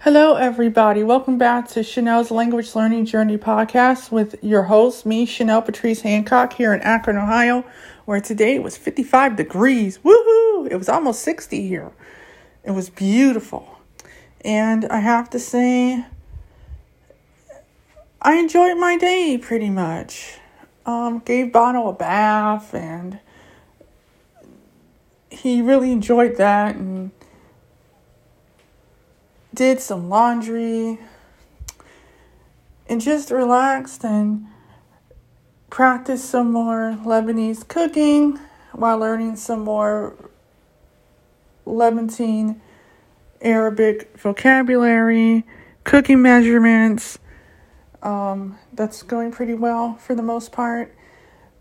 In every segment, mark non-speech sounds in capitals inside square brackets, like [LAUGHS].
Hello, everybody. Welcome back to Chanel's Language Learning Journey podcast with your host, me, Chanel Patrice Hancock, here in Akron, Ohio, where today it was 55 degrees. Woohoo! It was almost 60 here. It was beautiful. And I have to say, I enjoyed my day pretty much. Um, gave Bono a bath, and he really enjoyed that. And did some laundry, and just relaxed and practiced some more Lebanese cooking while learning some more Levantine Arabic vocabulary, cooking measurements. Um, that's going pretty well for the most part.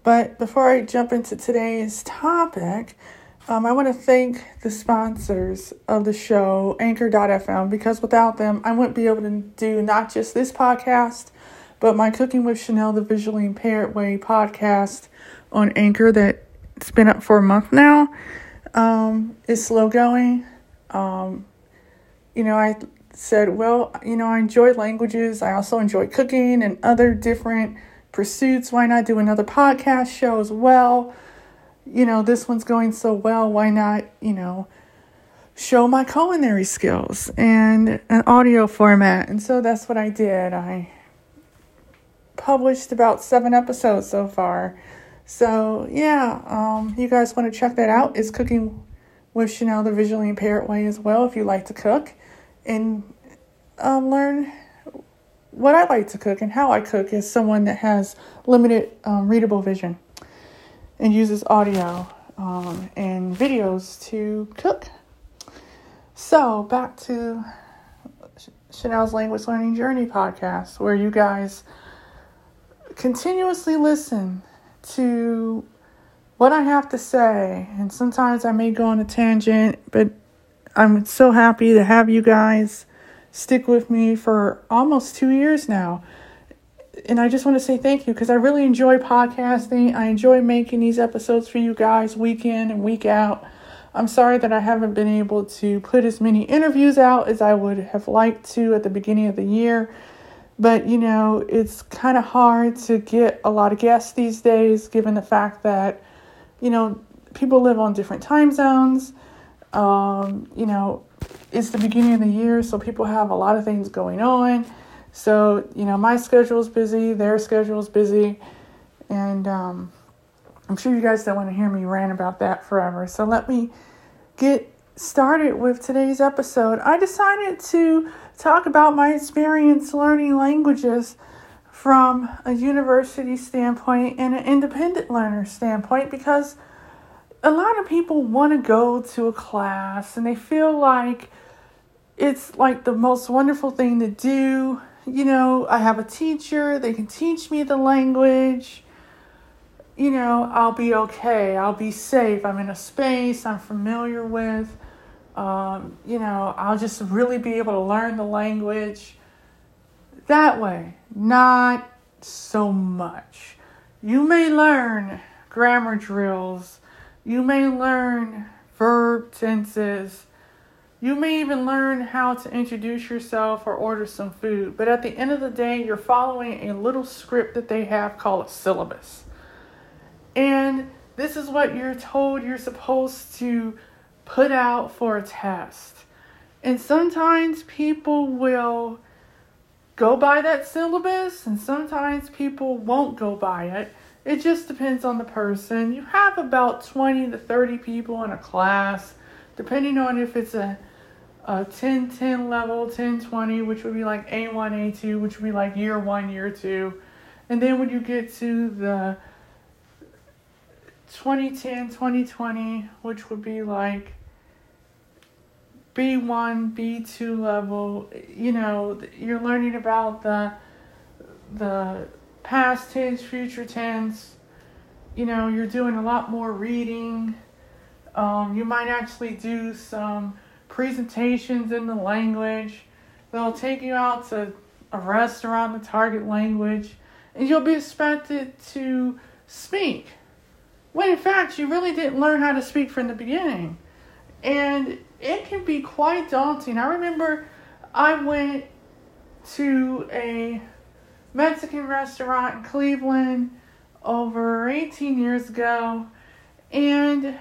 But before I jump into today's topic, um, I want to thank the sponsors of the show, Anchor.fm, because without them, I wouldn't be able to do not just this podcast, but my Cooking with Chanel, the Visually Impaired Way podcast on Anchor that's been up for a month now. Um, is slow going. Um, you know, I said, well, you know, I enjoy languages. I also enjoy cooking and other different pursuits. Why not do another podcast show as well? You know, this one's going so well, why not, you know, show my culinary skills and an audio format? And so that's what I did. I published about seven episodes so far. So, yeah, um, you guys want to check that out. It's Cooking with Chanel the Visually Impaired Way as well if you like to cook and um, learn what I like to cook and how I cook as someone that has limited um, readable vision and uses audio um, and videos to cook. So, back to Chanel's Language Learning Journey podcast, where you guys continuously listen to what I have to say. And sometimes I may go on a tangent, but I'm so happy to have you guys stick with me for almost two years now and I just want to say thank you because I really enjoy podcasting. I enjoy making these episodes for you guys week in and week out. I'm sorry that I haven't been able to put as many interviews out as I would have liked to at the beginning of the year. But you know, it's kind of hard to get a lot of guests these days given the fact that, you know, people live on different time zones. Um, you know, it's the beginning of the year, so people have a lot of things going on so, you know, my schedule's busy, their schedule's busy, and um, I'm sure you guys don't want to hear me rant about that forever. So, let me get started with today's episode. I decided to talk about my experience learning languages from a university standpoint and an independent learner standpoint because a lot of people want to go to a class and they feel like it's like the most wonderful thing to do you know, I have a teacher, they can teach me the language. You know, I'll be okay. I'll be safe. I'm in a space I'm familiar with. Um, you know, I'll just really be able to learn the language that way. Not so much. You may learn grammar drills, you may learn verb tenses you may even learn how to introduce yourself or order some food, but at the end of the day, you're following a little script that they have called a syllabus. And this is what you're told you're supposed to put out for a test. And sometimes people will go by that syllabus, and sometimes people won't go by it. It just depends on the person. You have about 20 to 30 people in a class, depending on if it's a a 10 10 level, 10 20, which would be like A1, A2, which would be like year one, year two. And then when you get to the 2010, 2020, which would be like B1, B2 level, you know, you're learning about the the past tense, future tense. You know, you're doing a lot more reading. Um, you might actually do some presentations in the language. They'll take you out to a restaurant, the target language, and you'll be expected to speak. When in fact, you really didn't learn how to speak from the beginning. And it can be quite daunting. I remember I went to a Mexican restaurant in Cleveland over 18 years ago, and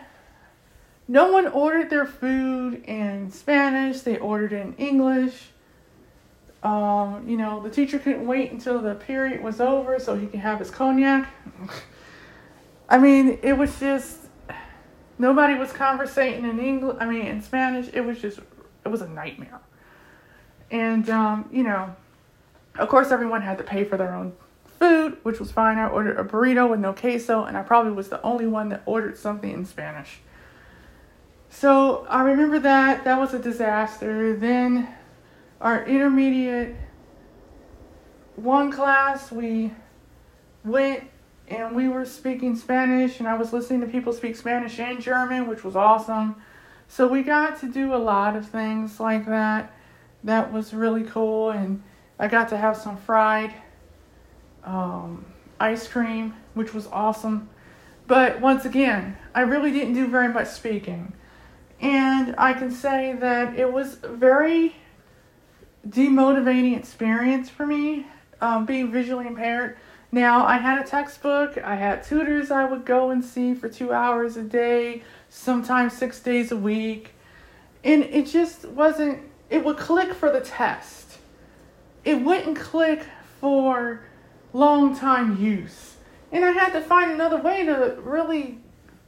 no one ordered their food in Spanish, they ordered it in English. Um, you know, the teacher couldn't wait until the period was over so he could have his cognac. I mean, it was just nobody was conversating in English. I mean, in Spanish. It was just it was a nightmare. And um, you know, of course, everyone had to pay for their own food, which was fine. I ordered a burrito with no queso, and I probably was the only one that ordered something in Spanish. So I remember that that was a disaster. Then our intermediate one class, we went and we were speaking Spanish, and I was listening to people speak Spanish and German, which was awesome. So we got to do a lot of things like that. That was really cool, and I got to have some fried um, ice cream, which was awesome. But once again, I really didn't do very much speaking. And I can say that it was very demotivating experience for me, um, being visually impaired. Now, I had a textbook, I had tutors I would go and see for two hours a day, sometimes six days a week, and it just wasn't, it would click for the test. It wouldn't click for long time use. And I had to find another way to really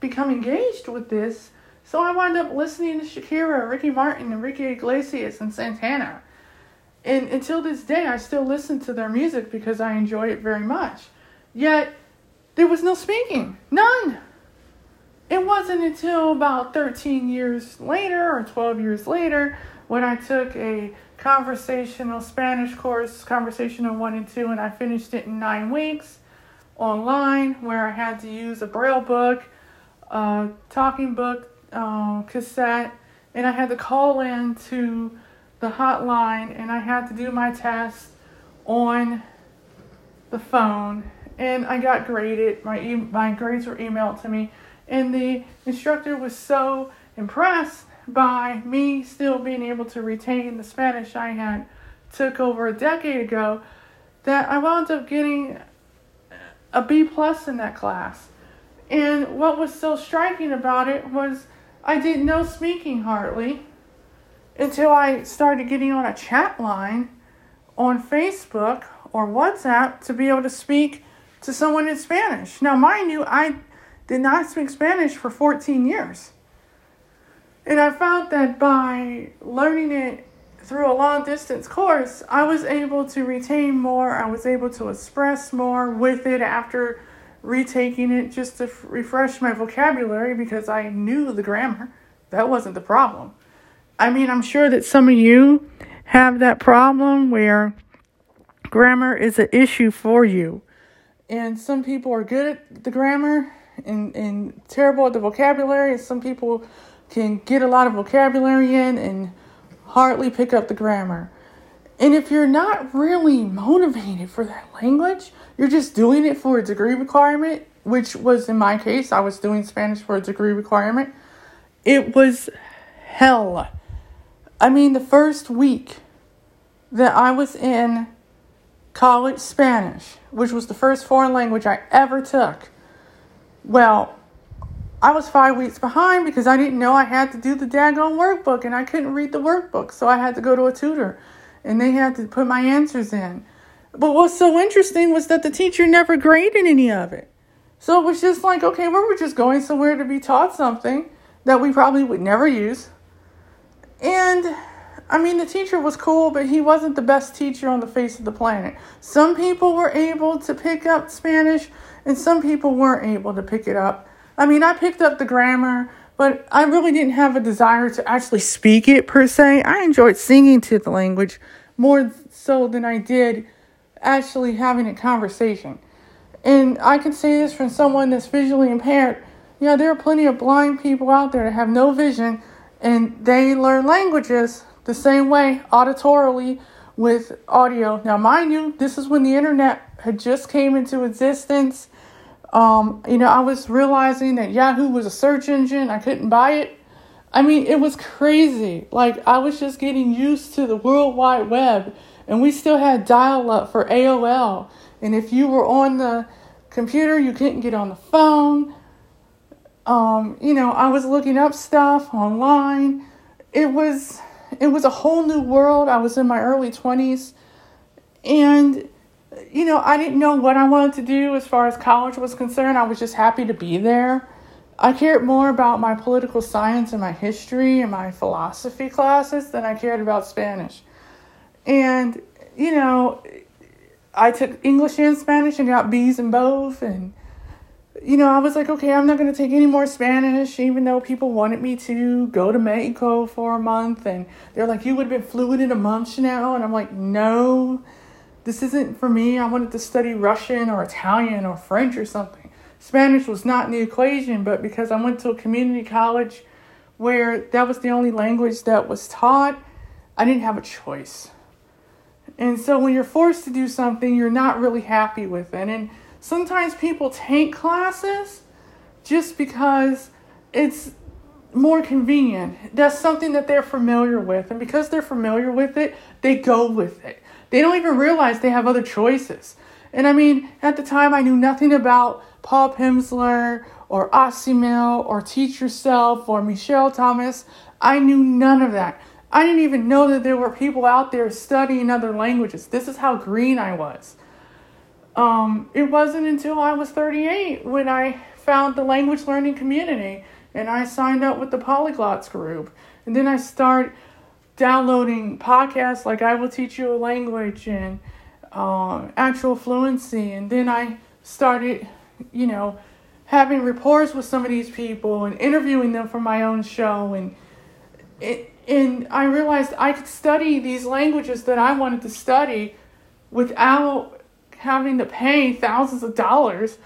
become engaged with this. So I wound up listening to Shakira, Ricky Martin, Enrique Iglesias, and Santana. And until this day, I still listen to their music because I enjoy it very much. Yet, there was no speaking. None. It wasn't until about 13 years later or 12 years later when I took a conversational Spanish course, conversational 1 and 2, and I finished it in nine weeks online where I had to use a braille book, a talking book uh, cassette, and I had to call in to the hotline and I had to do my test on the phone and I got graded. My e- my grades were emailed to me and the instructor was so impressed by me still being able to retain the Spanish I had took over a decade ago that I wound up getting a B plus in that class. And what was so striking about it was I didn't know speaking hardly until I started getting on a chat line on Facebook or WhatsApp to be able to speak to someone in Spanish. Now, mind you, I did not speak Spanish for 14 years. And I found that by learning it through a long distance course, I was able to retain more, I was able to express more with it after retaking it just to f- refresh my vocabulary because I knew the grammar. That wasn't the problem. I mean, I'm sure that some of you have that problem where grammar is an issue for you. And some people are good at the grammar and, and terrible at the vocabulary, and some people can get a lot of vocabulary in and hardly pick up the grammar. And if you're not really motivated for that language, you're just doing it for a degree requirement, which was in my case, I was doing Spanish for a degree requirement. It was hell. I mean, the first week that I was in college Spanish, which was the first foreign language I ever took, well, I was five weeks behind because I didn't know I had to do the daggone workbook and I couldn't read the workbook. So I had to go to a tutor and they had to put my answers in. But what's so interesting was that the teacher never graded any of it. So it was just like, okay, we were just going somewhere to be taught something that we probably would never use. And I mean, the teacher was cool, but he wasn't the best teacher on the face of the planet. Some people were able to pick up Spanish, and some people weren't able to pick it up. I mean, I picked up the grammar, but I really didn't have a desire to actually speak it per se. I enjoyed singing to the language more so than I did actually having a conversation. And I can say this from someone that's visually impaired. Yeah, there are plenty of blind people out there that have no vision and they learn languages the same way auditorily with audio. Now, mind you, this is when the internet had just came into existence. Um, you know, I was realizing that Yahoo was a search engine. I couldn't buy it. I mean, it was crazy. Like, I was just getting used to the World Wide Web, and we still had dial up for AOL. And if you were on the computer, you couldn't get on the phone. Um, you know, I was looking up stuff online. It was it was a whole new world. I was in my early 20s and you know, I didn't know what I wanted to do as far as college was concerned. I was just happy to be there. I cared more about my political science and my history and my philosophy classes than I cared about Spanish. And, you know, I took English and Spanish and got B's in both. And, you know, I was like, okay, I'm not going to take any more Spanish, even though people wanted me to go to Mexico for a month. And they're like, you would have been fluent in a month now. And I'm like, no, this isn't for me. I wanted to study Russian or Italian or French or something. Spanish was not in the equation, but because I went to a community college where that was the only language that was taught, I didn't have a choice. And so when you're forced to do something, you're not really happy with it. And sometimes people take classes just because it's more convenient. That's something that they're familiar with. And because they're familiar with it, they go with it. They don't even realize they have other choices. And I mean, at the time, I knew nothing about Paul Pimsleur or Assimil or Teach Yourself or Michel Thomas. I knew none of that. I didn't even know that there were people out there studying other languages. This is how green I was. Um, it wasn't until I was 38 when I found the language learning community and I signed up with the Polyglots group. And then I start downloading podcasts like I Will Teach You a Language and uh, Actual Fluency. And then I started you know, having reports with some of these people and interviewing them for my own show and it, and I realized I could study these languages that I wanted to study without having to pay thousands of dollars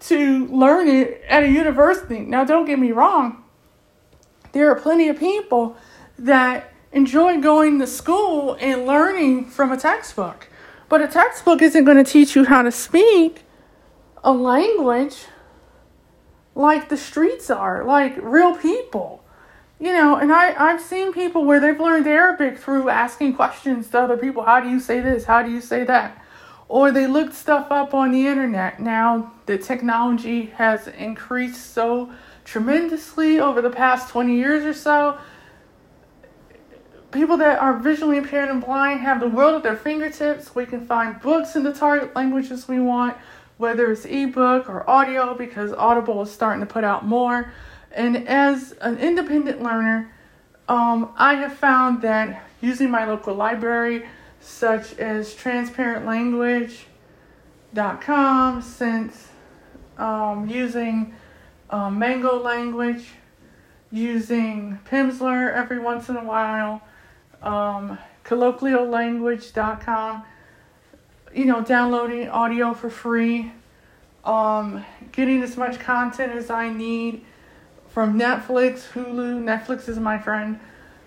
to learn it at a university. Now, don't get me wrong, there are plenty of people that enjoy going to school and learning from a textbook. But a textbook isn't going to teach you how to speak a language like the streets are, like real people. You know, and I, I've seen people where they've learned Arabic through asking questions to other people. How do you say this? How do you say that? Or they looked stuff up on the internet. Now, the technology has increased so tremendously over the past 20 years or so. People that are visually impaired and blind have the world at their fingertips. We can find books in the target languages we want whether it's ebook or audio, because Audible is starting to put out more. And as an independent learner, um, I have found that using my local library, such as transparentlanguage.com, since um, using um, Mango Language, using Pimsleur every once in a while, um, colloquiallanguage.com, you know, downloading audio for free, um, getting as much content as I need from Netflix, Hulu. Netflix is my friend.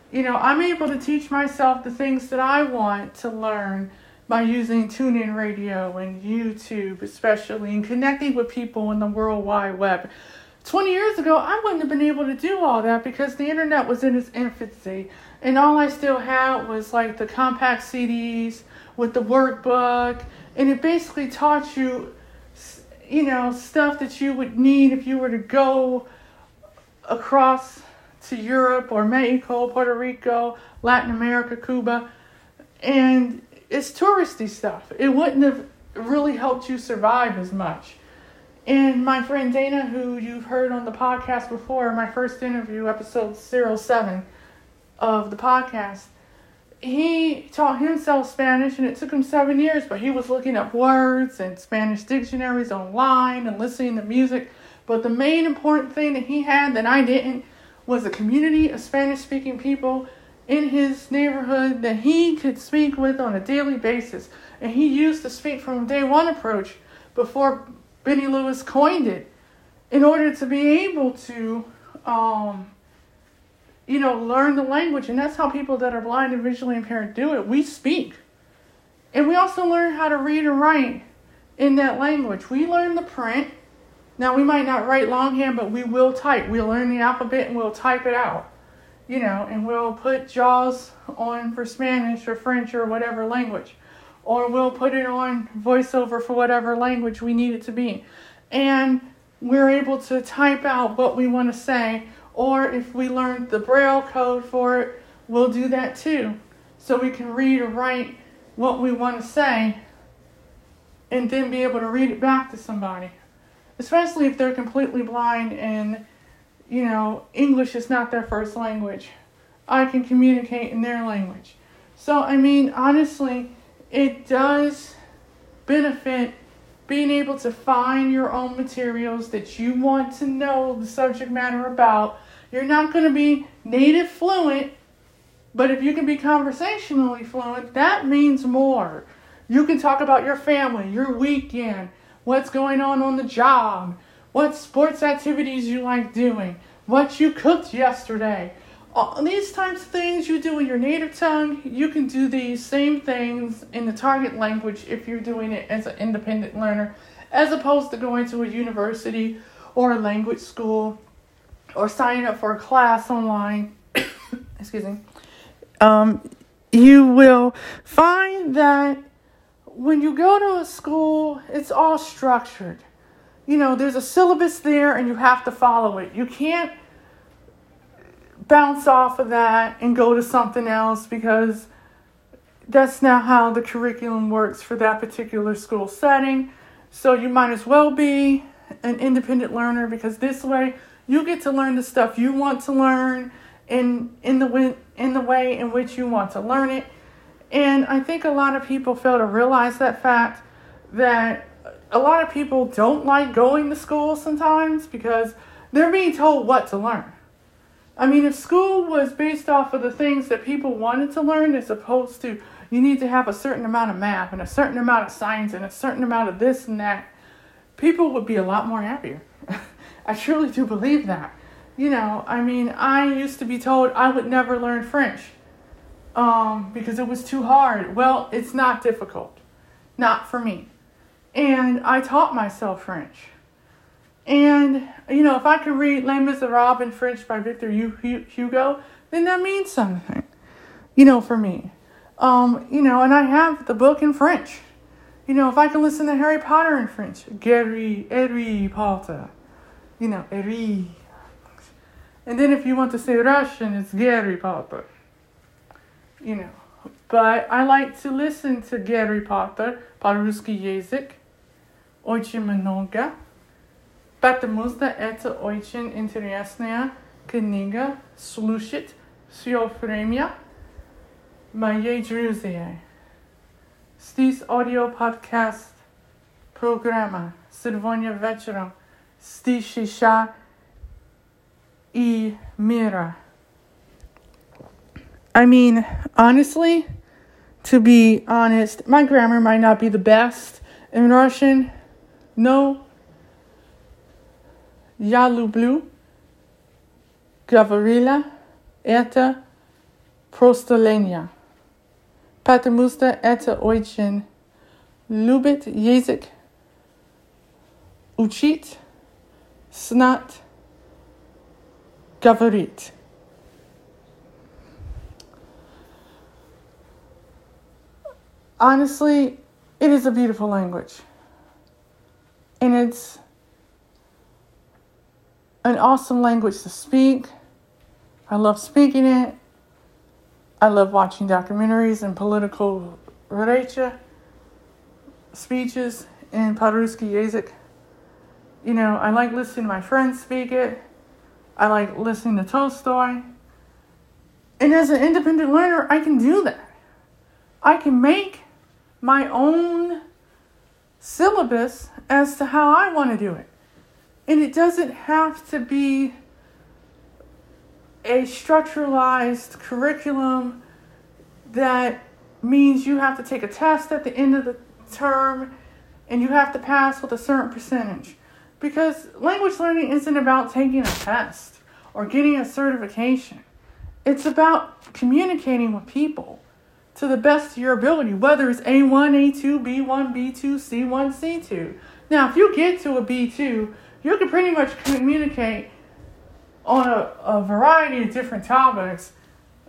You know, I'm able to teach myself the things that I want to learn by using TuneIn Radio and YouTube, especially, and connecting with people in the World Wide Web. 20 years ago, I wouldn't have been able to do all that because the internet was in its infancy. And all I still had was like the compact CDs with the workbook, and it basically taught you, you know, stuff that you would need if you were to go across to Europe or Mexico, Puerto Rico, Latin America, Cuba, and it's touristy stuff. It wouldn't have really helped you survive as much. And my friend Dana, who you've heard on the podcast before, my first interview, episode 07 of the podcast, he taught himself Spanish and it took him seven years, but he was looking up words and Spanish dictionaries online and listening to music. But the main important thing that he had that I didn't was a community of Spanish speaking people in his neighborhood that he could speak with on a daily basis. And he used the speak from day one approach before Benny Lewis coined it in order to be able to um, you know, learn the language. And that's how people that are blind and visually impaired do it. We speak. And we also learn how to read and write in that language. We learn the print Now, we might not write longhand, but we will type. We'll learn the alphabet and we'll type it out. You know, and we'll put JAWS on for Spanish or French or whatever language. Or we'll put it on voiceover for whatever language we need it to be. And we're able to type out what we want to say. Or if we learned the Braille code for it, we'll do that too. So we can read or write what we want to say and then be able to read it back to somebody especially if they're completely blind and you know English is not their first language. I can communicate in their language. So I mean honestly, it does benefit being able to find your own materials that you want to know the subject matter about. You're not going to be native fluent, but if you can be conversationally fluent, that means more. You can talk about your family, your weekend, what's going on on the job, what sports activities you like doing, what you cooked yesterday. All these types of things you do in your native tongue, you can do these same things in the target language if you're doing it as an independent learner, as opposed to going to a university or a language school or signing up for a class online. [COUGHS] Excuse me. Um, you will find that when you go to a school, it's all structured. You know, there's a syllabus there and you have to follow it. You can't bounce off of that and go to something else because that's not how the curriculum works for that particular school setting. So you might as well be an independent learner because this way you get to learn the stuff you want to learn in in the in the way in which you want to learn it and I think a lot of people fail to realize that fact that a lot of people don't like going to school sometimes because they're being told what to learn. I mean, if school was based off of the things that people wanted to learn as opposed to you need to have a certain amount of math and a certain amount of science and a certain amount of this and that, people would be a lot more happier. [LAUGHS] I truly do believe that. You know, I mean, I used to be told I would never learn French um, because it was too hard. Well, it's not difficult, not for me. And I taught myself French. And, you know, if I could read Les Miserables in French by Victor Hugo, then that means something, you know, for me. Um, you know, and I have the book in French. You know, if I can listen to Harry Potter in French, Gary, Harry Potter, you know, Harry. And then if you want to say Russian, it's Gary Potter you know. But I like to listen to Gary Potter, по-русски язык, очень много, потому что это очень интересная книга слушать все время моей друзья. Здесь аудиоподкаст программа сегодня вечером Стишиша и мира. I mean, honestly, to be honest, my grammar might not be the best in Russian. No. Я люблю говорила это просто лень. Потому что это очень любит язык учить, знать, говорить. Honestly, it is a beautiful language. And it's an awesome language to speak. I love speaking it. I love watching documentaries and political recha speeches in Paruski Yazik. You know, I like listening to my friends speak it. I like listening to Tolstoy. And as an independent learner, I can do that. I can make my own syllabus as to how I want to do it. And it doesn't have to be a structuralized curriculum that means you have to take a test at the end of the term and you have to pass with a certain percentage. Because language learning isn't about taking a test or getting a certification, it's about communicating with people to the best of your ability, whether it's A1, A2, B1, B2, C1, C2. Now, if you get to a B2, you can pretty much communicate on a, a variety of different topics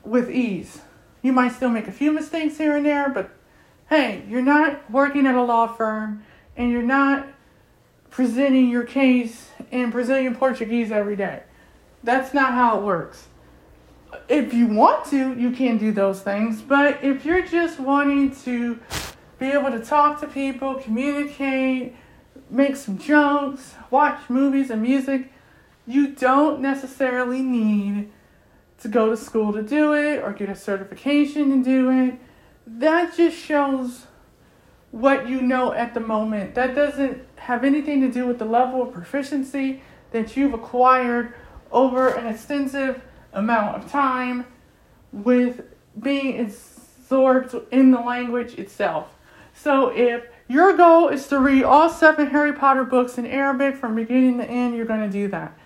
with ease. You might still make a few mistakes here and there, but hey, you're not working at a law firm and you're not presenting your case in Brazilian Portuguese every day. That's not how it works. If you want to, you can do those things, but if you're just wanting to be able to talk to people, communicate, make some jokes, watch movies and music, you don't necessarily need to go to school to do it or get a certification to do it. That just shows what you know at the moment. That doesn't have anything to do with the level of proficiency that you've acquired over an extensive amount of time with being absorbed in the language itself. So if your goal is to read all seven Harry Potter books in Arabic from beginning to end, you're going to do that.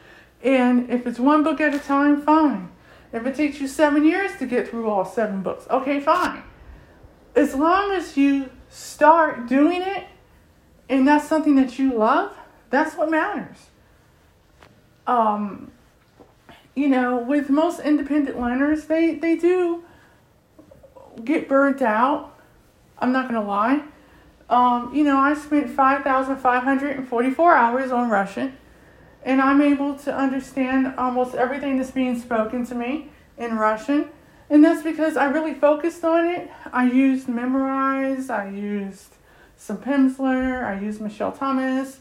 And if it's one book at a time, fine. If it takes you seven years to get through all seven books, okay, fine. As long as you start doing it and that's something that you love, that's what matters. Um, you know, with most independent learners, they, they do get burnt out. I'm not going to lie. Um, you know, I spent 5,544 hours on Russian, and I'm able to understand almost everything that's being spoken to me in Russian. And that's because I really focused on it. I used Memrise, I used some Pimsleur, I used Michel Thomas.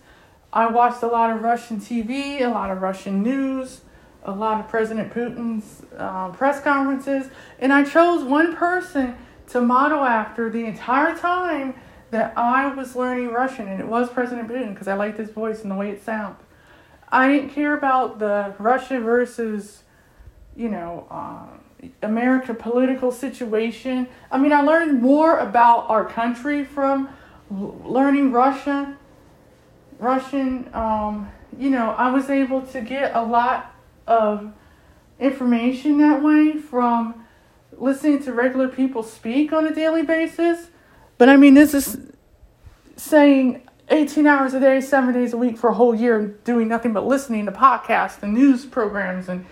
I watched a lot of Russian TV, a lot of Russian news, a lot of President Putin's uh, press conferences, and I chose one person to model after the entire time that I was learning Russian, and it was President Putin because I liked his voice and the way it sounded. I didn't care about the Russia versus, you know, uh, America political situation. I mean, I learned more about our country from learning Russia, Russian, um, you know, I was able to get a lot of information that way from listening to regular people speak on a daily basis. But I mean, this is saying 18 hours a day, seven days a week for a whole year, doing nothing but listening to podcasts and news programs and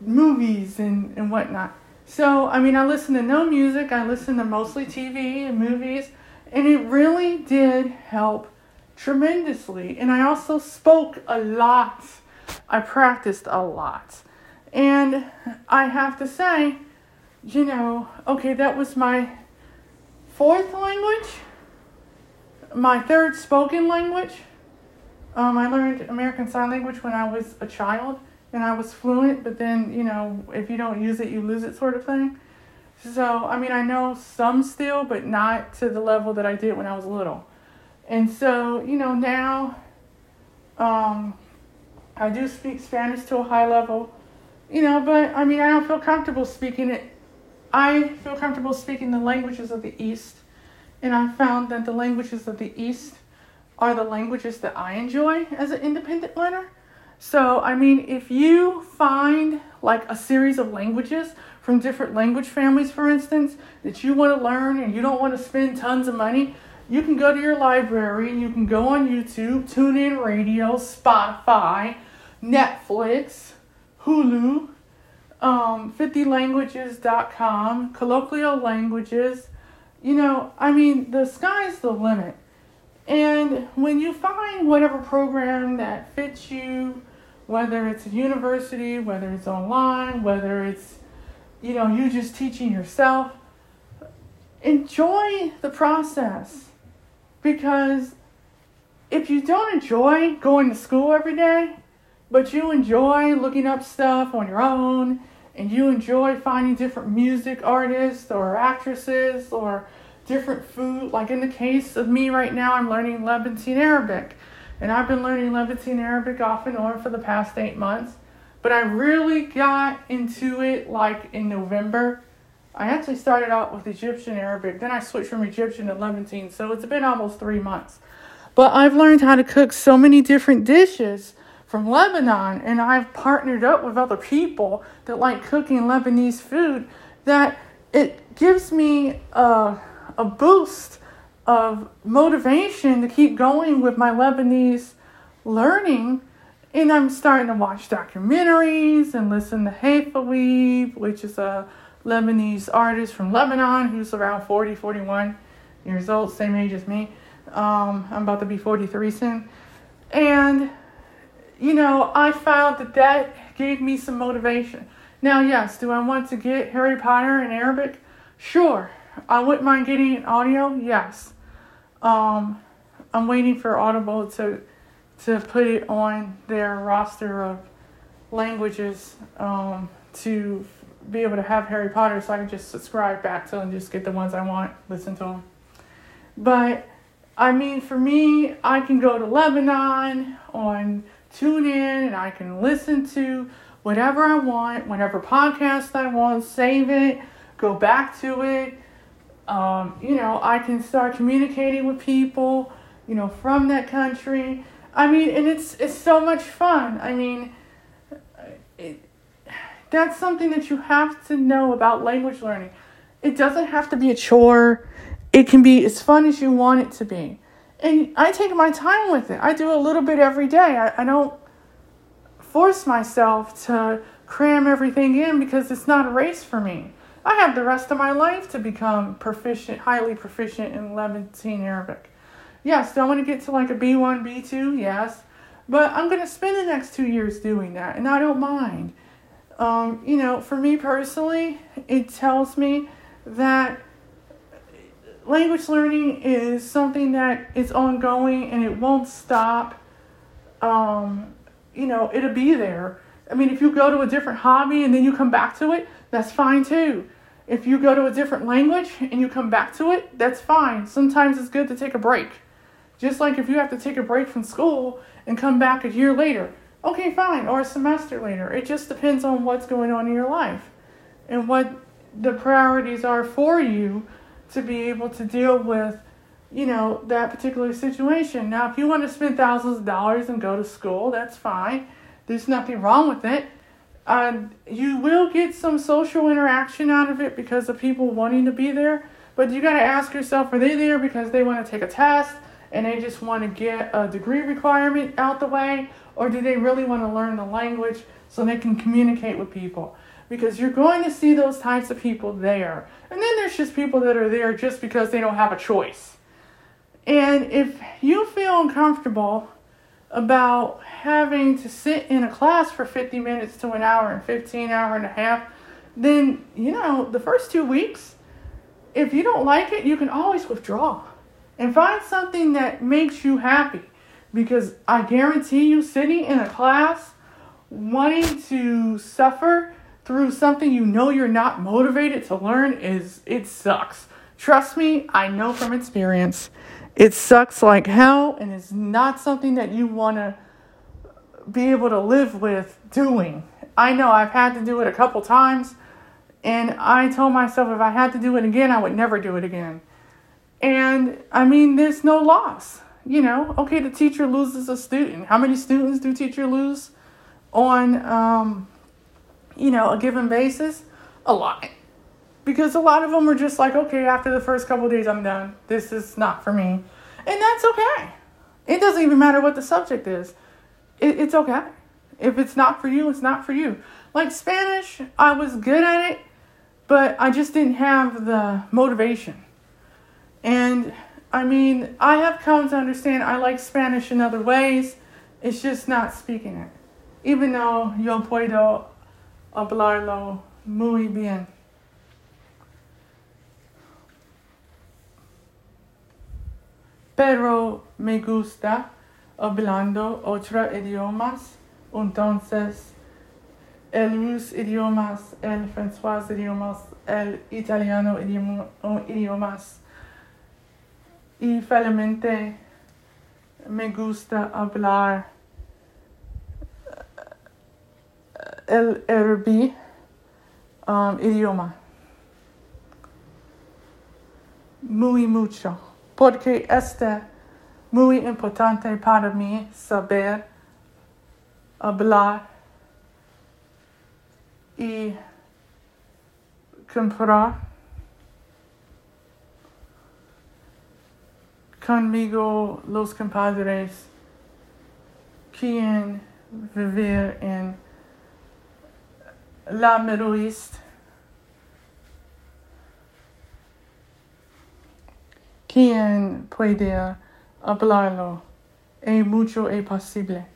movies and, and whatnot. So, I mean, I listen to no music, I listen to mostly TV and movies, and it really did help tremendously. And I also spoke a lot, I practiced a lot. And I have to say, you know, okay, that was my fourth language, my third spoken language. Um, I learned American Sign Language when I was a child and I was fluent, but then, you know, if you don't use it, you lose it, sort of thing. So, I mean, I know some still, but not to the level that I did when I was little. And so, you know, now um, I do speak Spanish to a high level, you know, but I mean, I don't feel comfortable speaking it I feel comfortable speaking the languages of the East, and I found that the languages of the East are the languages that I enjoy as an independent learner. So, I mean, if you find like a series of languages from different language families, for instance, that you want to learn and you don't want to spend tons of money, you can go to your library, you can go on YouTube, TuneIn Radio, Spotify, Netflix, Hulu, um, 50languages.com, colloquial languages. You know, I mean, the sky's the limit. And when you find whatever program that fits you, whether it's a university, whether it's online, whether it's, you know, you just teaching yourself, enjoy the process. Because if you don't enjoy going to school every day, but you enjoy looking up stuff on your own and you enjoy finding different music artists or actresses or different food, like in the case of me right now, I'm learning Levantine Arabic. And I've been learning Levantine Arabic off and on for the past eight months. But I really got into it like in November. I actually started out with Egyptian Arabic, then I switched from Egyptian to Levantine, so it's been almost three months. But I've learned how to cook so many different dishes from Lebanon, and I've partnered up with other people that like cooking Lebanese food, that it gives me a, a boost of motivation to keep going with my Lebanese learning and I'm starting to watch documentaries and listen to Haifa Wehbe, which is a Lebanese artist from Lebanon who's around 40, 41 years old, same age as me. Um, I'm about to be 43 soon. And, you know, I found that that gave me some motivation. Now, yes, do I want to get Harry Potter in Arabic? Sure. I wouldn't mind getting an audio, yes. Um, I'm waiting for Audible to to put it on their roster of languages um, to be able to have Harry Potter so I can just subscribe back to and just get the ones I want, listen to them. But I mean, for me, I can go to Lebanon on TuneIn and I can listen to whatever I want, whatever podcast I want, save it, go back to it. Um, you know, I can start communicating with people, you know, from that country. I mean, and it's it's so much fun. I mean, it, that's something that you have to know about language learning. It doesn't have to be a chore. It can be as fun as you want it to be. And I take my time with it. I do a little bit every day. I, I don't force myself to cram everything in because it's not a race for me. I have the rest of my life to become proficient, highly proficient in Levantine Arabic. Yes, do I want to get to like a B1, B2? Yes. But I'm going to spend the next two years doing that, and I don't mind. Um, you know, for me personally, it tells me that language learning is something that is ongoing and it won't stop. Um, you know, it'll be there. I mean, if you go to a different hobby and then you come back to it, that's fine too. If you go to a different language and you come back to it, that's fine. Sometimes it's good to take a break. Just like if you have to take a break from school and come back a year later, okay, fine, or a semester later. It just depends on what's going on in your life and what the priorities are for you to be able to deal with, you know, that particular situation. Now, if you want to spend thousands of dollars and go to school, that's fine. There's nothing wrong with it. And you will get some social interaction out of it because of people wanting to be there. But you got to ask yourself are they there because they want to take a test? and they just want to get a degree requirement out the way, or do they really want to learn the language so they can communicate with people? Because you're going to see those types of people there. And then there's just people that are there just because they don't have a choice. And if you feel uncomfortable about having to sit in a class for 50 minutes to an hour and 15 hour and a half, then you know, the first 2 weeks if you don't like it, you can always withdraw and find something that makes you happy. Because I guarantee you, sitting in a class wanting to suffer through something you know you're not motivated to learn is it sucks. Trust me, I know from experience. It sucks like hell and it's not something that you want to be able to live with doing. I know I've had to do it a couple times and I told myself if I had to do it again, I would never do it again. And I mean, there's no loss. You know, okay, the teacher loses a student. How many students do teacher lose on, um, you know, a given basis? A lot. Because a lot of them are just like, okay, after the first couple days, I'm done. This is not for me. And that's okay. It doesn't even matter what the subject is. It, it's okay. If it's not for you, it's not for you. Like Spanish, I was good at it, but I just didn't have the motivation. And I mean, I have come to understand I like Spanish in other ways. It's just not speaking it. Even though yo puedo hablarlo muy bien. Pero me gusta hablando otros idiomas. Entonces, el rus idiomas, el francés idiomas, el italiano idiomas y felizmente me gusta hablar árabe um, idioma. Muy mucho porque es muy importante para mí saber hablar y comprar conmigo los compadres quien vivir en la Middle East. ¿Quién puede hablarlo? Y mucho es posible.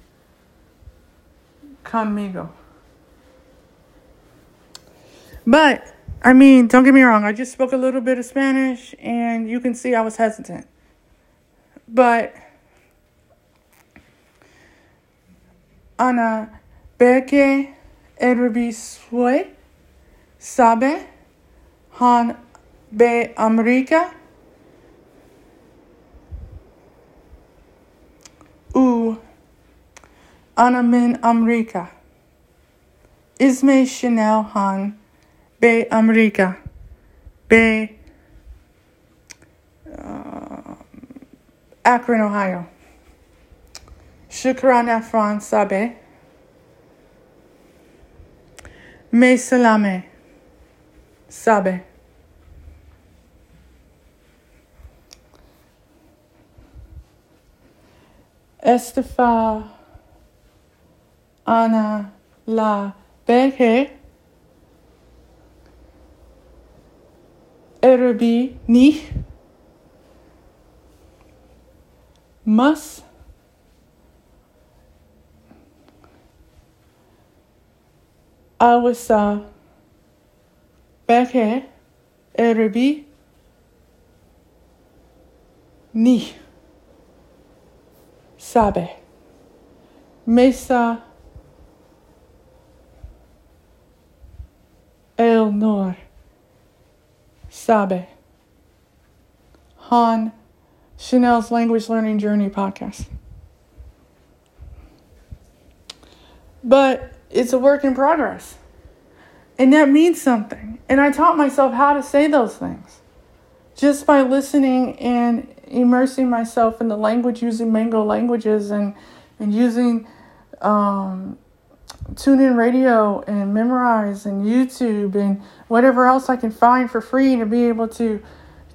Conmigo. But, I mean, don't get me wrong, I just spoke a little bit of Spanish and you can see I was hesitant. But, Ana, Beke Erubiswe, Sabe, Han Be America, U Ana Min America, Isme Chenelle Han Be America, Be uh, Akron, Ohio. Shukran Afran Sabe. Me salame. Sabe. Estefa Ana la Behe Erebi ni Mas Awasa Behe Erebi ni. Sabe. Mesa El Nor. Sabe. Han Chenelle's Language Learning Journey podcast. But it's a work in progress. And that means something. And I taught myself how to say those things just by listening and immersing myself in the language using Mango languages and, and using um, TuneIn Radio and Memrise and YouTube and whatever else I can find for free to be able to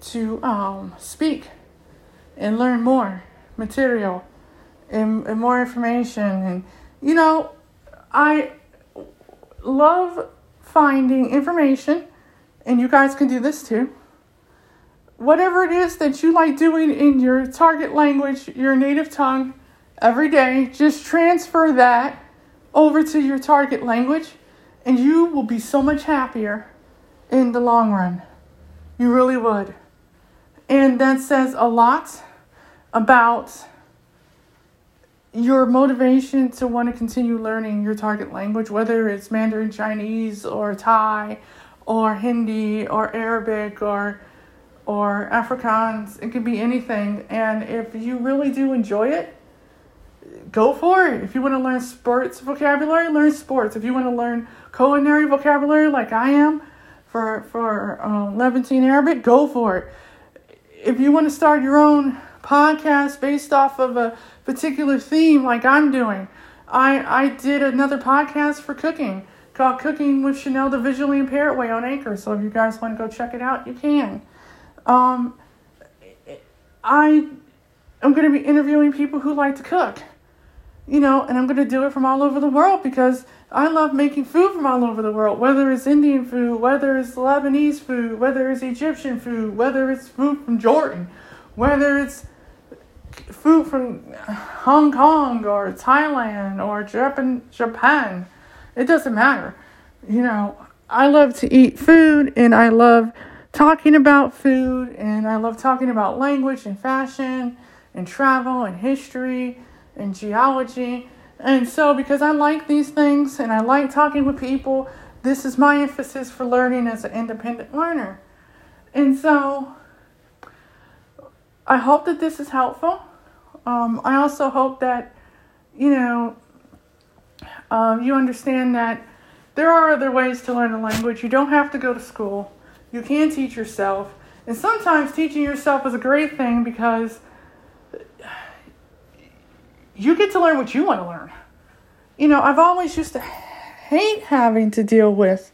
to um, speak and learn more material and, and more information and you know I love finding information and you guys can do this too whatever it is that you like doing in your target language, your native tongue, every day, just transfer that over to your target language, and you will be so much happier in the long run. You really would. And that says a lot about your motivation to want to continue learning your target language, whether it's Mandarin Chinese or Thai or Hindi or Arabic or or Afrikaans. It could be anything. And if you really do enjoy it, go for it. If you want to learn sports vocabulary, learn sports. If you want to learn culinary vocabulary like I am for for um, Levantine Arabic, go for it. If you want to start your own podcast based off of a particular theme like I'm doing, I I did another podcast for cooking called Cooking with Chenelle the Visually Impaired Way on Anchor. So if you guys want to go check it out, you can. Um, I am going to be interviewing people who like to cook, you know, and I'm going to do it from all over the world because I love making food from all over the world, whether it's Indian food, whether it's Lebanese food, whether it's Egyptian food, whether it's food from Jordan, whether it's food from Hong Kong or Thailand or Japan, Japan. It doesn't matter. You know, I love to eat food and I love talking about food and I love talking about language and fashion and travel and history and geology. And so, because I like these things and I like talking with people, this is my emphasis for learning as an independent learner. And so, I hope that this is helpful. Um, I also hope that, you know, um, you understand that there are other ways to learn a language. You don't have to go to school. You can teach yourself. And sometimes teaching yourself is a great thing because you get to learn what you want to learn. You know, I've always used to hate having to deal with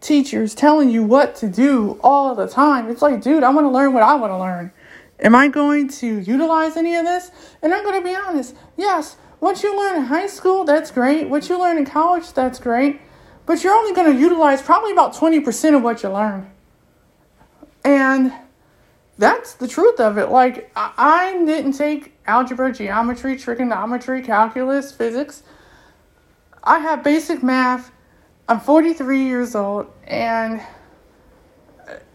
teachers telling you what to do all the time. It's like, dude, I want to learn what I want to learn. Am I going to utilize any of this? And I'm going to be honest, yes, what you learn in high school, that's great. What you learn in college, that's great. But you're only going to utilize probably about 20% of what you learn. And that's the truth of it. Like, I didn't take algebra, geometry, trigonometry, calculus, physics. I have basic math. I'm 43 years old, and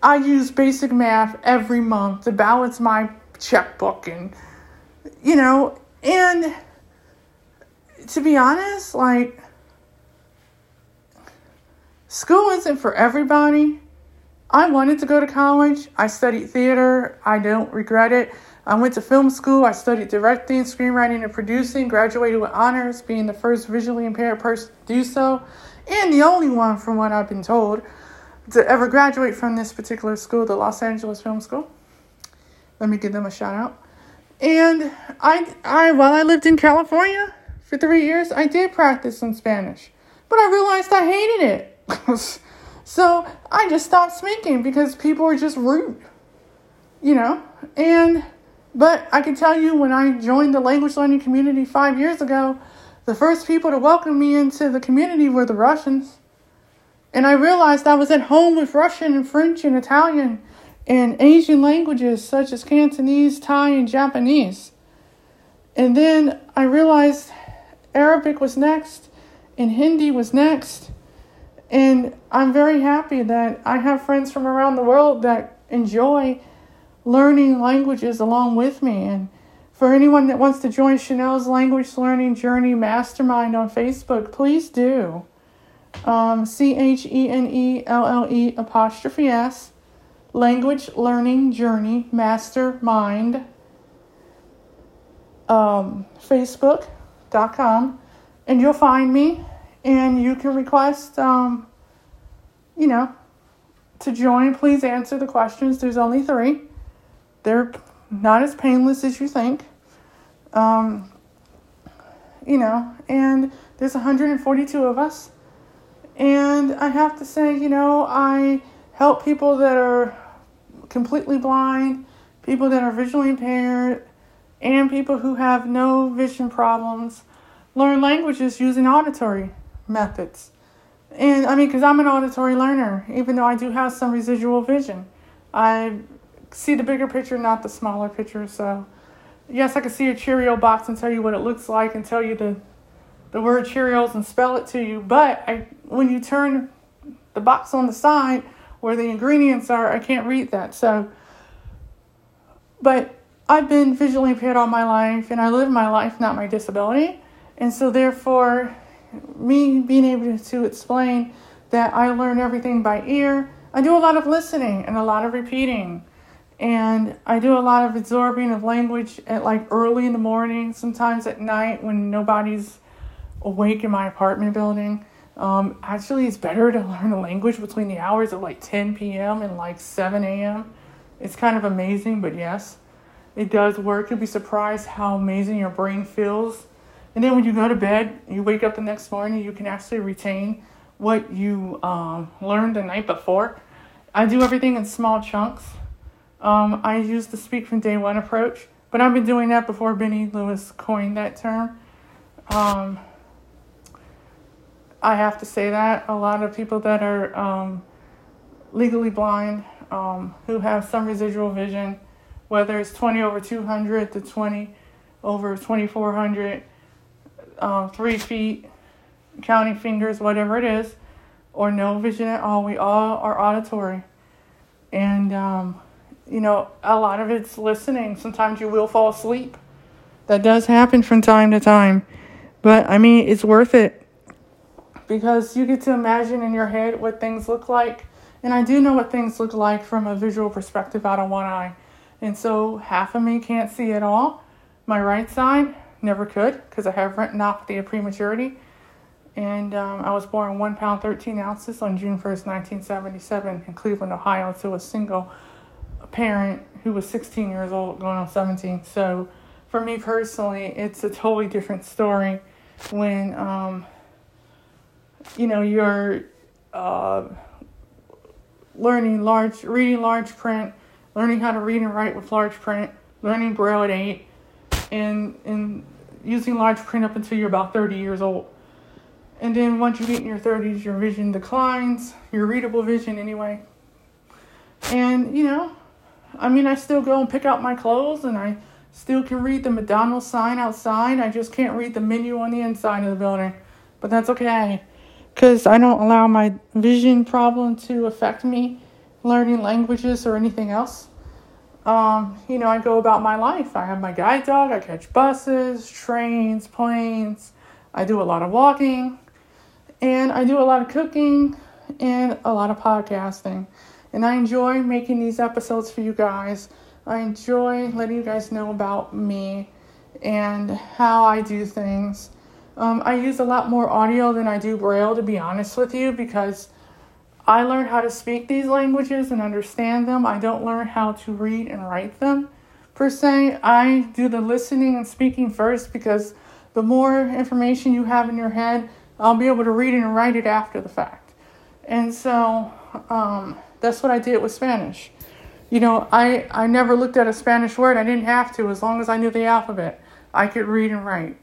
I use basic math every month to balance my checkbook and you know, and to be honest, like school isn't for everybody. I wanted to go to college. I studied theater. I don't regret it. I went to film school. I studied directing, screenwriting, and producing. Graduated with honors, being the first visually impaired person to do so, and the only one, from what I've been told, to ever graduate from this particular school, the Los Angeles Film School. Let me give them a shout out. And I, I, while I lived in California for three years, I did practice some Spanish, but I realized I hated it. [LAUGHS] so I just stopped speaking because people were just rude, you know. And but I can tell you, when I joined the language learning community five years ago, the first people to welcome me into the community were the Russians. And I realized I was at home with Russian and French and Italian and Asian languages such as Cantonese, Thai, and Japanese. And then I realized Arabic was next and Hindi was next. And I'm very happy that I have friends from around the world that enjoy learning languages along with me. And for anyone that wants to join Chenelle's Language Learning Journey Mastermind on Facebook, please do um, C H E N E L L E apostrophe S, Language Learning Journey Mastermind, um, Facebook.com, and you'll find me, and you can request, um, you know, to join. Please answer the questions. There's only three, they're not as painless as you think. Um, you know, and there's 142 of us and I have to say, you know, I help people that are completely blind, people that are visually impaired, and people who have no vision problems learn languages using auditory methods. And I mean, because I'm an auditory learner, even though I do have some residual vision, I see the bigger picture, not the smaller picture. So, yes, I can see a Cheerio box and tell you what it looks like and tell you the the word Cheerios and spell it to you. But I, when you turn the box on the side where the ingredients are, I can't read that. So, but I've been visually impaired all my life and I live my life, not my disability. And so, therefore, me being able to explain that I learn everything by ear, I do a lot of listening and a lot of repeating. And I do a lot of absorbing of language at like early in the morning, sometimes at night when nobody's awake in my apartment building. Um, actually, it's better to [LAUGHS] learn a language between the hours of like 10 p.m. and like 7 a.m. It's kind of amazing, but yes, it does work. You'll be surprised how amazing your brain feels. And then when you go to bed, you wake up the next morning, you can actually retain what you um, learned the night before. I do everything in small chunks. Um, I use the speak from day one approach, but I've been doing that before Benny Lewis coined that term. Um, I have to say that a lot of people that are um, legally blind, um, who have some residual vision, whether it's 20 over 200 to 20 over 2400, um, three feet, counting fingers, whatever it is, or no vision at all, we all are auditory. And, um, you know, a lot of it's listening. Sometimes you will fall asleep. That does happen from time to time. But I mean, it's worth it because you get to imagine in your head what things look like. And I do know what things look like from a visual perspective out of one eye. And so half of me can't see at all. My right side never could because I have retinopathy of prematurity. And um, I was born one pound, 13 ounces on June 1st, 1977, in Cleveland, Ohio, to a single parent who was 16 years old, going on 17. So for me personally, it's a totally different story when um, you know, you're uh, learning large, reading large print, learning how to read and write with large print, learning Braille at eight, and and using large print up until you're about 30 years old. And then once you get in your 30s, your vision declines, your readable vision anyway. And, you know, I mean, I still go and pick out my clothes and I still can read the McDonald's sign outside. I just can't read the menu on the inside of the building. But that's okay because I don't allow my vision problem to affect me learning languages or anything else. Um, you know, I go about my life. I have my guide dog, I catch buses, trains, planes. I do a lot of walking, and I do a lot of cooking and a lot of podcasting. And I enjoy making these episodes for you guys. I enjoy letting you guys know about me and how I do things. Um, I use a lot more audio than I do Braille, to be honest with you, because I learn how to speak these languages and understand them. I don't learn how to read and write them per se. I do the listening and speaking first because the more information you have in your head, I'll be able to read it and write it after the fact. And so um, that's what I did with Spanish. You know, I, I never looked at a Spanish word. I didn't have to as long as I knew the alphabet. I could read and write.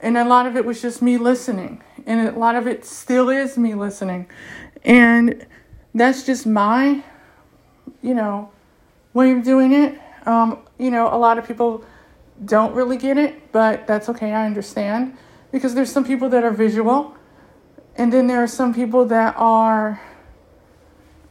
And a lot of it was just me listening. And a lot of it still is me listening. And that's just my, you know, way of doing it. Um, you know, a lot of people don't really get it, but that's okay. I understand. Because there's some people that are visual. And then there are some people that are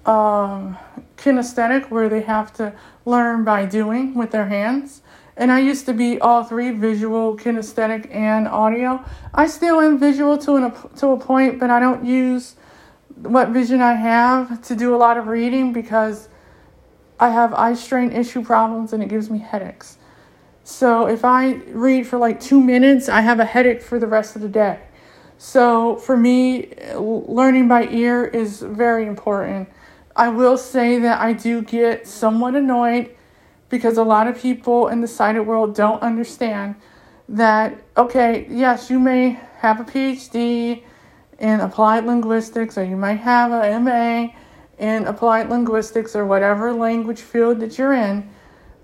um, kinesthetic, where they have to learn by doing with their hands. And I used to be all three visual, kinesthetic, and audio. I still am visual to, an, to a point, but I don't use what vision I have to do a lot of reading because I have eye strain issue problems and it gives me headaches. So if I read for like two minutes, I have a headache for the rest of the day. So for me, learning by ear is very important. I will say that I do get somewhat annoyed because a lot of people in the sighted world don't understand that, okay, yes, you may have a PhD in applied linguistics, or you might have a MA in applied linguistics or whatever language field that you're in.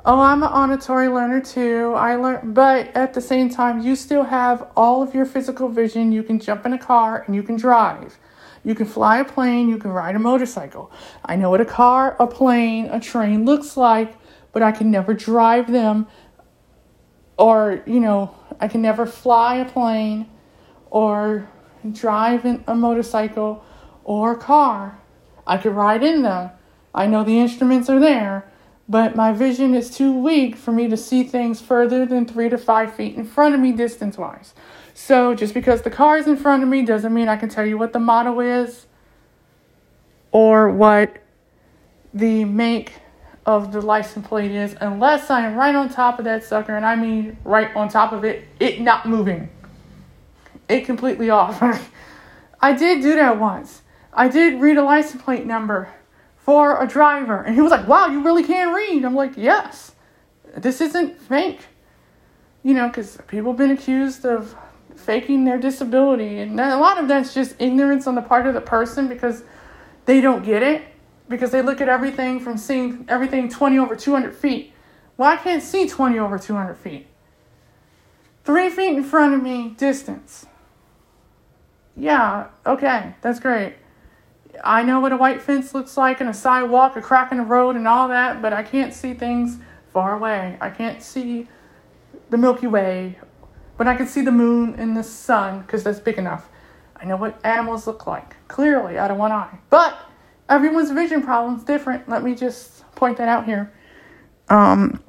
Oh, I'm an auditory learner too. I learn, but at the same time, you still have all of your physical vision. You can jump in a car and you can drive. You can fly a plane, you can ride a motorcycle. I know what a car, a plane, a train looks like but I can never drive them or, you know, I can never fly a plane or drive a motorcycle or a car. I could ride in them. I know the instruments are there, but my vision is too weak for me to see things further than three to five feet in front of me distance wise. So just because the car is in front of me doesn't mean I can tell you what the model is or what the make of the license plate is unless I am right on top of that sucker, and I mean right on top of it, it not moving. It completely off. [LAUGHS] I did do that once. I did read a license plate number for a driver, and he was like, Wow, you really can read. I'm like, Yes, this isn't fake. You know, because people have been accused of faking their disability, and a lot of that's just ignorance on the part of the person because they don't get it because they look at everything from seeing everything 20 over 200 feet. Well, I can't see 20 over 200 feet. Three feet in front of me, distance. Yeah, okay, that's great. I know what a white fence looks like and a sidewalk, a crack in the road, and all that, but I can't see things far away. I can't see the Milky Way, but I can see the moon and the sun because that's big enough. I know what animals look like clearly out of one eye. But everyone's vision problem's different. Let me just point that out here. Um,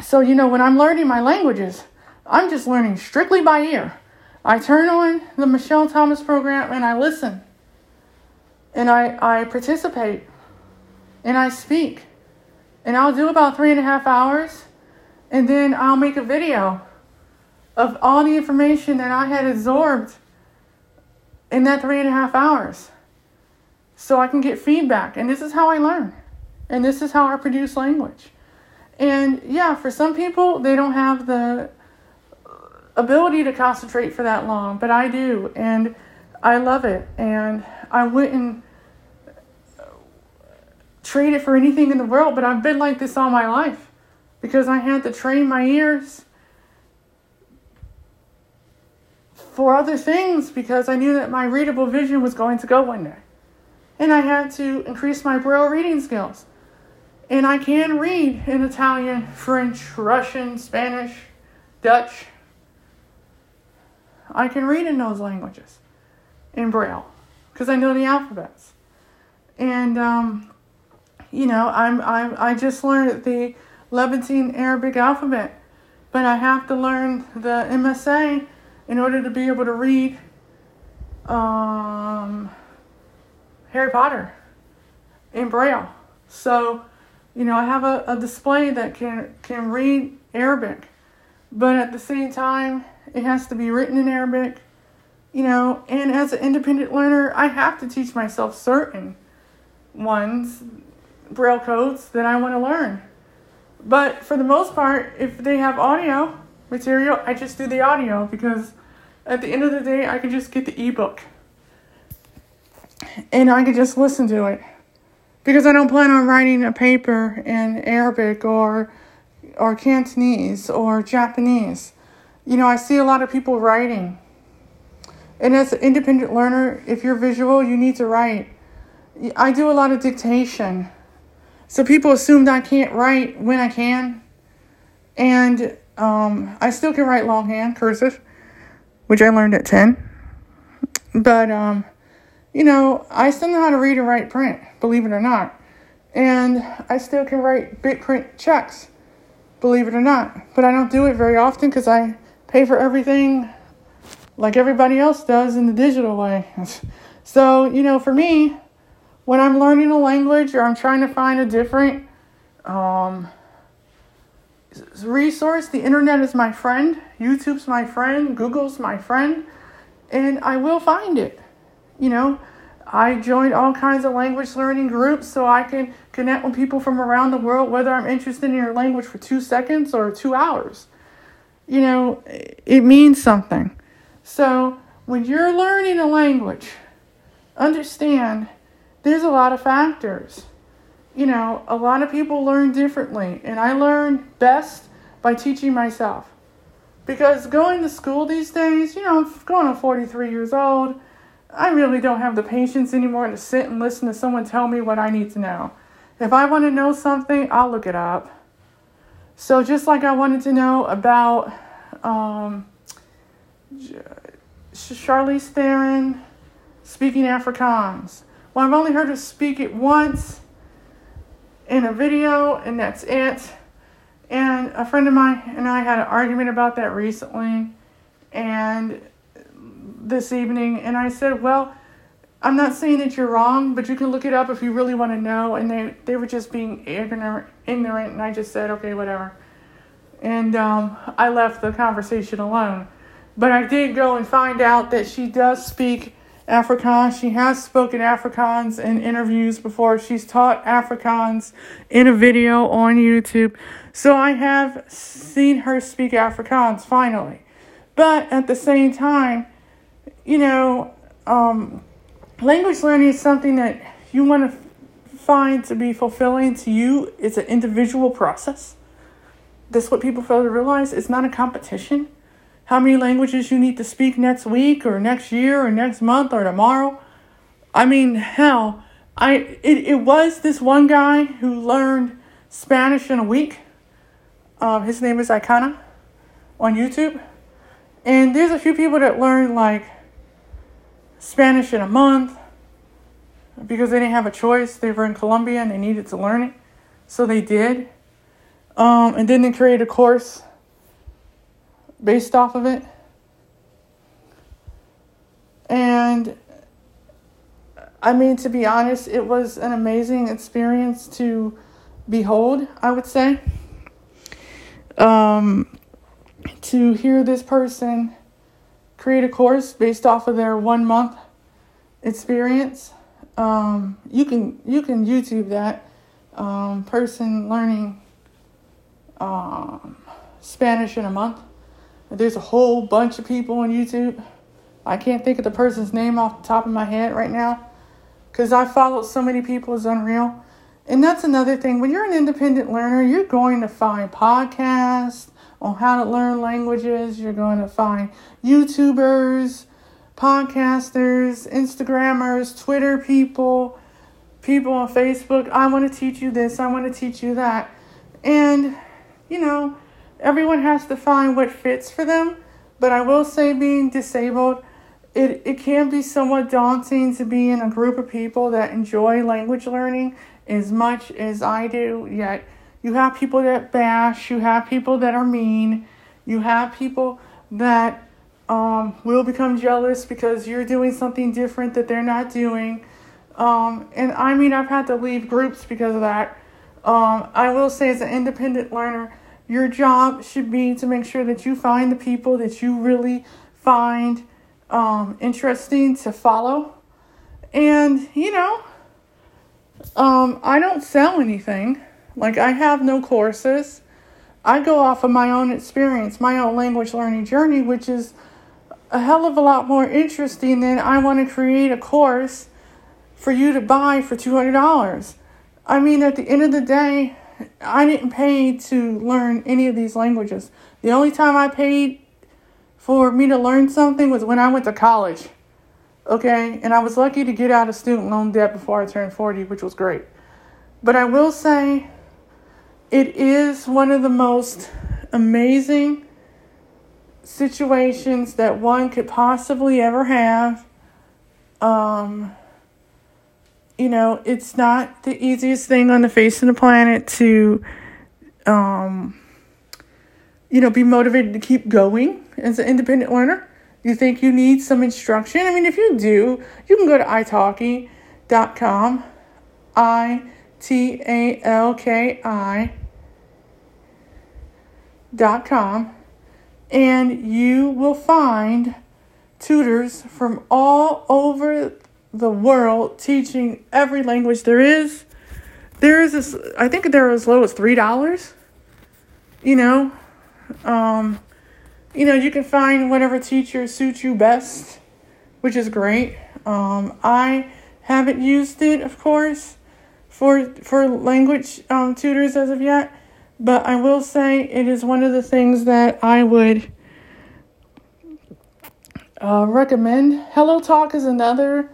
so, you know, when I'm learning my languages, I'm just learning strictly by ear. I turn on the Michel Thomas program and I listen. And I, I participate. And I speak. And I'll do about three and a half hours. And then I'll make a video of all the information that I had absorbed in that three and a half hours so I can get feedback. And this is how I learn. And this is how I produce language. And yeah, for some people, they don't have the ability to concentrate for that long, but I do. And I love it. And I wouldn't trade it for anything in the world, but I've been like this all my life because I had to train my ears. for other things because I knew that my readable vision was going to go one day. And I had to increase my Braille reading skills. And I can read in Italian, French, Russian, Spanish, Dutch. I can read in those languages in Braille because I know the alphabets. And, um, you know, I'm, I'm, I just learned the Levantine Arabic alphabet, but I have to learn the MSA in order to be able to read um, Harry Potter in Braille. So, you know, I have a, a display that can can read Arabic, but at the same time, it has to be written in Arabic. You know, and as an independent learner, I have to teach myself certain ones, Braille codes that I want to learn. But for the most part, if they have audio material, I just do the audio because at the end of the day, I can just get the ebook and I can just listen to it because I don't plan on writing a paper in Arabic or or Cantonese or Japanese. You know, I see a lot of people writing. And as an independent learner, if you're visual, you need to write. I do a lot of dictation. So people assume I can't write when I can. And um, I still can write longhand, cursive, which I learned at 10. But, um, you know, I still know how to read and write print, believe it or not. And I still can write big print checks, believe it or not. But I don't do it very often because I pay for everything like everybody else does in the digital way. [LAUGHS] so, you know, for me, when I'm learning a language or I'm trying to find a different um, resource, the internet is my friend, YouTube's my friend, Google's my friend, and I will find it. You know, I joined all kinds of language learning groups so I can connect with people from around the world, whether I'm interested in your language for two seconds or two hours. You know, it means something. So when you're learning a language, understand there's a lot of factors. You know, a lot of people learn differently, and I learn best by teaching myself. Because going to school these days, you know, I'm going on 43 years old I really don't have the patience anymore to sit and listen to someone tell me what I need to know. If I want to know something, I'll look it up. So just like I wanted to know about um, Charlize Theron speaking Afrikaans. Well, I've only heard her speak it once in a video, and that's it. And a friend of mine and I had an argument about that recently, and this evening, and I said, Well, I'm not saying that you're wrong, but you can look it up if you really want to know. And they, they were just being ignorant, ignorant, and I just said, Okay, whatever. And um, I left the conversation alone. But I did go and find out that she does speak Afrikaans. She has spoken Afrikaans in interviews before. She's taught Afrikaans in a video on YouTube. So I have seen her speak Afrikaans finally. But at the same time, you know, um, language learning is something that you want to find to be fulfilling to you. It's an individual process. That's what people fail to realize. It's not a competition. How many languages you need to speak next week or next year or next month or tomorrow. I mean, hell, I it, it was this one guy who learned Spanish in a week. Um, his name is Icana on YouTube. And there's a few people that learn like Spanish in a month because they didn't have a choice. They were in Colombia and they needed to learn it. So they did. Um, and then they created a course based off of it. And I mean, to be honest, it was an amazing experience to behold, I would say. Um, to hear this person create a course based off of their one month experience. Um, you can you can YouTube that um, person learning um, Spanish in a month. There's a whole bunch of people on YouTube. I can't think of the person's name off the top of my head right now because I followed so many people. It's unreal. And that's another thing. When you're an independent learner, you're going to find podcasts, on how to learn languages. You're going to find YouTubers, podcasters, Instagrammers, Twitter people, people on Facebook. I want to teach you this, I want to teach you that. And, you know, everyone has to find what fits for them. But I will say, being disabled, it, it can be somewhat daunting to be in a group of people that enjoy language learning as much as I do. Yet, you have people that bash, you have people that are mean, you have people that um, will become jealous because you're doing something different that they're not doing. Um, and I mean, I've had to leave groups because of that. Um, I will say, as an independent learner, your job should be to make sure that you find the people that you really find um, interesting to follow. And, you know, um, I don't sell anything. Like, I have no courses. I go off of my own experience, my own language learning journey, which is a hell of a lot more interesting than I want to create a course for you to buy for $200. I mean, at the end of the day, I didn't pay to learn any of these languages. The only time I paid for me to learn something was when I went to college. Okay, and I was lucky to get out of student loan debt before I turned 40, which was great. But I will say, it is one of the most amazing situations that one could possibly ever have. Um, you know, it's not the easiest thing on the face of the planet to, um, you know, be motivated to keep going as an independent learner. You think you need some instruction? I mean, if you do, you can go to italki.com, I T A L K I com and you will find tutors from all over the world teaching every language there is. There is this, I think they're as low as three dollars. You know, um, you know you can find whatever teacher suits you best, which is great. Um, I haven't used it, of course, for for language um, tutors as of yet, but I will say it is one of the things that I would uh, recommend. Hello Talk is another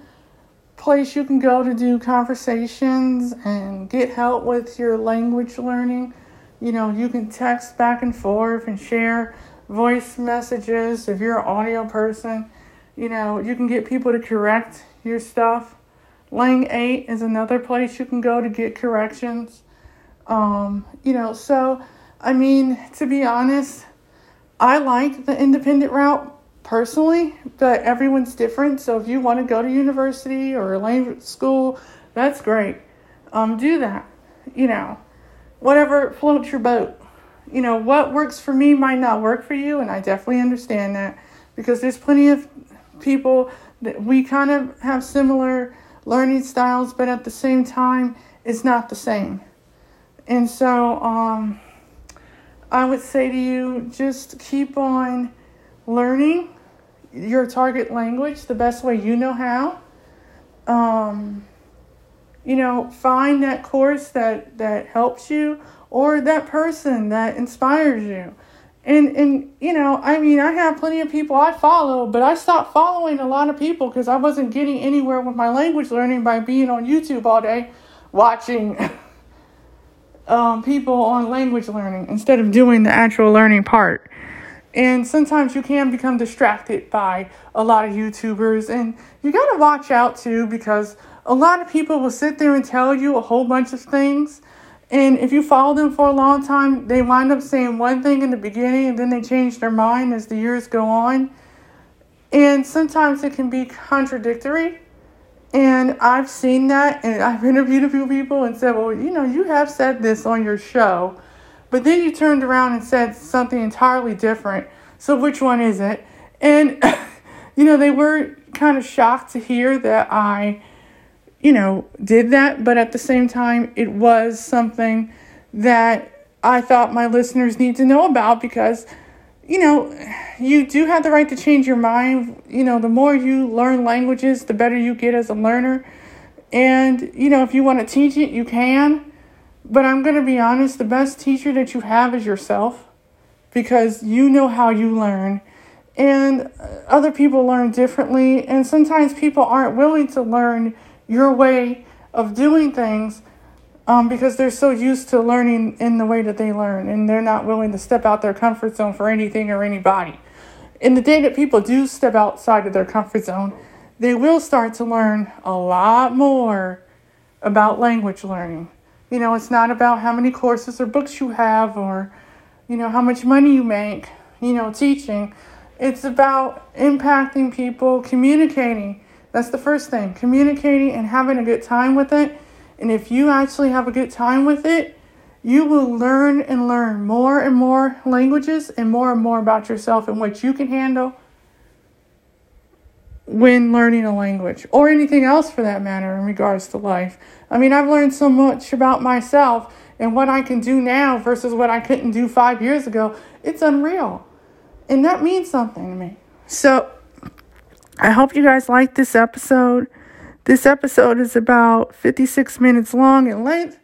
place you can go to do conversations and get help with your language learning. You know, you can text back and forth and share voice messages if you're an audio person. You know, you can get people to correct your stuff. Lang 8 is another place you can go to get corrections. Um, you know, so I mean, to be honest, I like the independent route personally, but everyone's different. So if you want to go to university or a language school, that's great. Um, do that. You know, whatever floats your boat. You know, what works for me might not work for you, and I definitely understand that because there's plenty of people that we kind of have similar learning styles, but at the same time, it's not the same. And so, um, I would say to you, just keep on learning your target language the best way you know how. Um, you know, find that course that that helps you or that person that inspires you. And and you know, I mean, I have plenty of people I follow, but I stopped following a lot of people because I wasn't getting anywhere with my language learning by being on YouTube all day watching [LAUGHS] um, people on language learning instead of doing the actual learning part. And sometimes you can become distracted by a lot of YouTubers, and you gotta watch out too because a lot of people will sit there and tell you a whole bunch of things. And if you follow them for a long time, they wind up saying one thing in the beginning and then they change their mind as the years go on. And sometimes it can be contradictory. And I've seen that, and I've interviewed a few people and said, Well, you know, you have said this on your show. But then you turned around and said something entirely different. So which one is it? And, [LAUGHS] you know, they were kind of shocked to hear that I, you know, did that. But at the same time, it was something that I thought my listeners need to know about because, you know, you do have the right to change your mind. You know, the more you learn languages, the better you get as a learner. And, you know, if you want to teach it, you can. But I'm going to be honest, the best teacher that you have is yourself. because you know how you learn and uh, other people learn differently and sometimes people aren't willing to learn your way of doing things um, because they're so used to learning in the way that they learn and they're not willing to step out their comfort zone for anything or anybody in the day that people do step outside of their comfort zone they will start to learn a lot more about language learning you know it's not about how many courses or books you have or you know how much money you make you know teaching it's about impacting people, communicating. That's the first thing. Communicating and having a good time with it. And if you actually have a good time with it, you will learn and learn more and more languages and more and more about yourself and what you can handle when learning a language or anything else for that matter in regards to life. I mean, I've learned so much about myself and what I can do now versus what I couldn't do five years ago. It's unreal. And that means something to me. So I hope you guys like this episode. This episode is about 56 minutes long in length.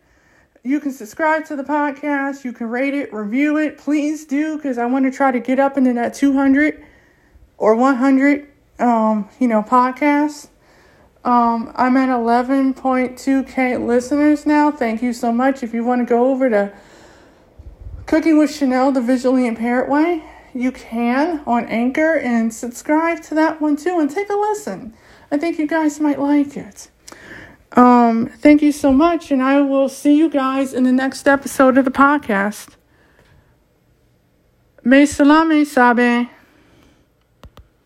You can subscribe to the podcast. You can rate it, review it. Please do, because I want to try to get up into that 200 or 100, um, you know, podcasts. Um, I'm at 11.2k listeners now. Thank you so much. If you want to go over to Cooking with Chenelle, the visually impaired way, you can on Anchor and subscribe to that one too and take a listen. I think you guys might like it. Um, thank you so much, and I will see you guys in the next episode of the podcast. Me salame sabe.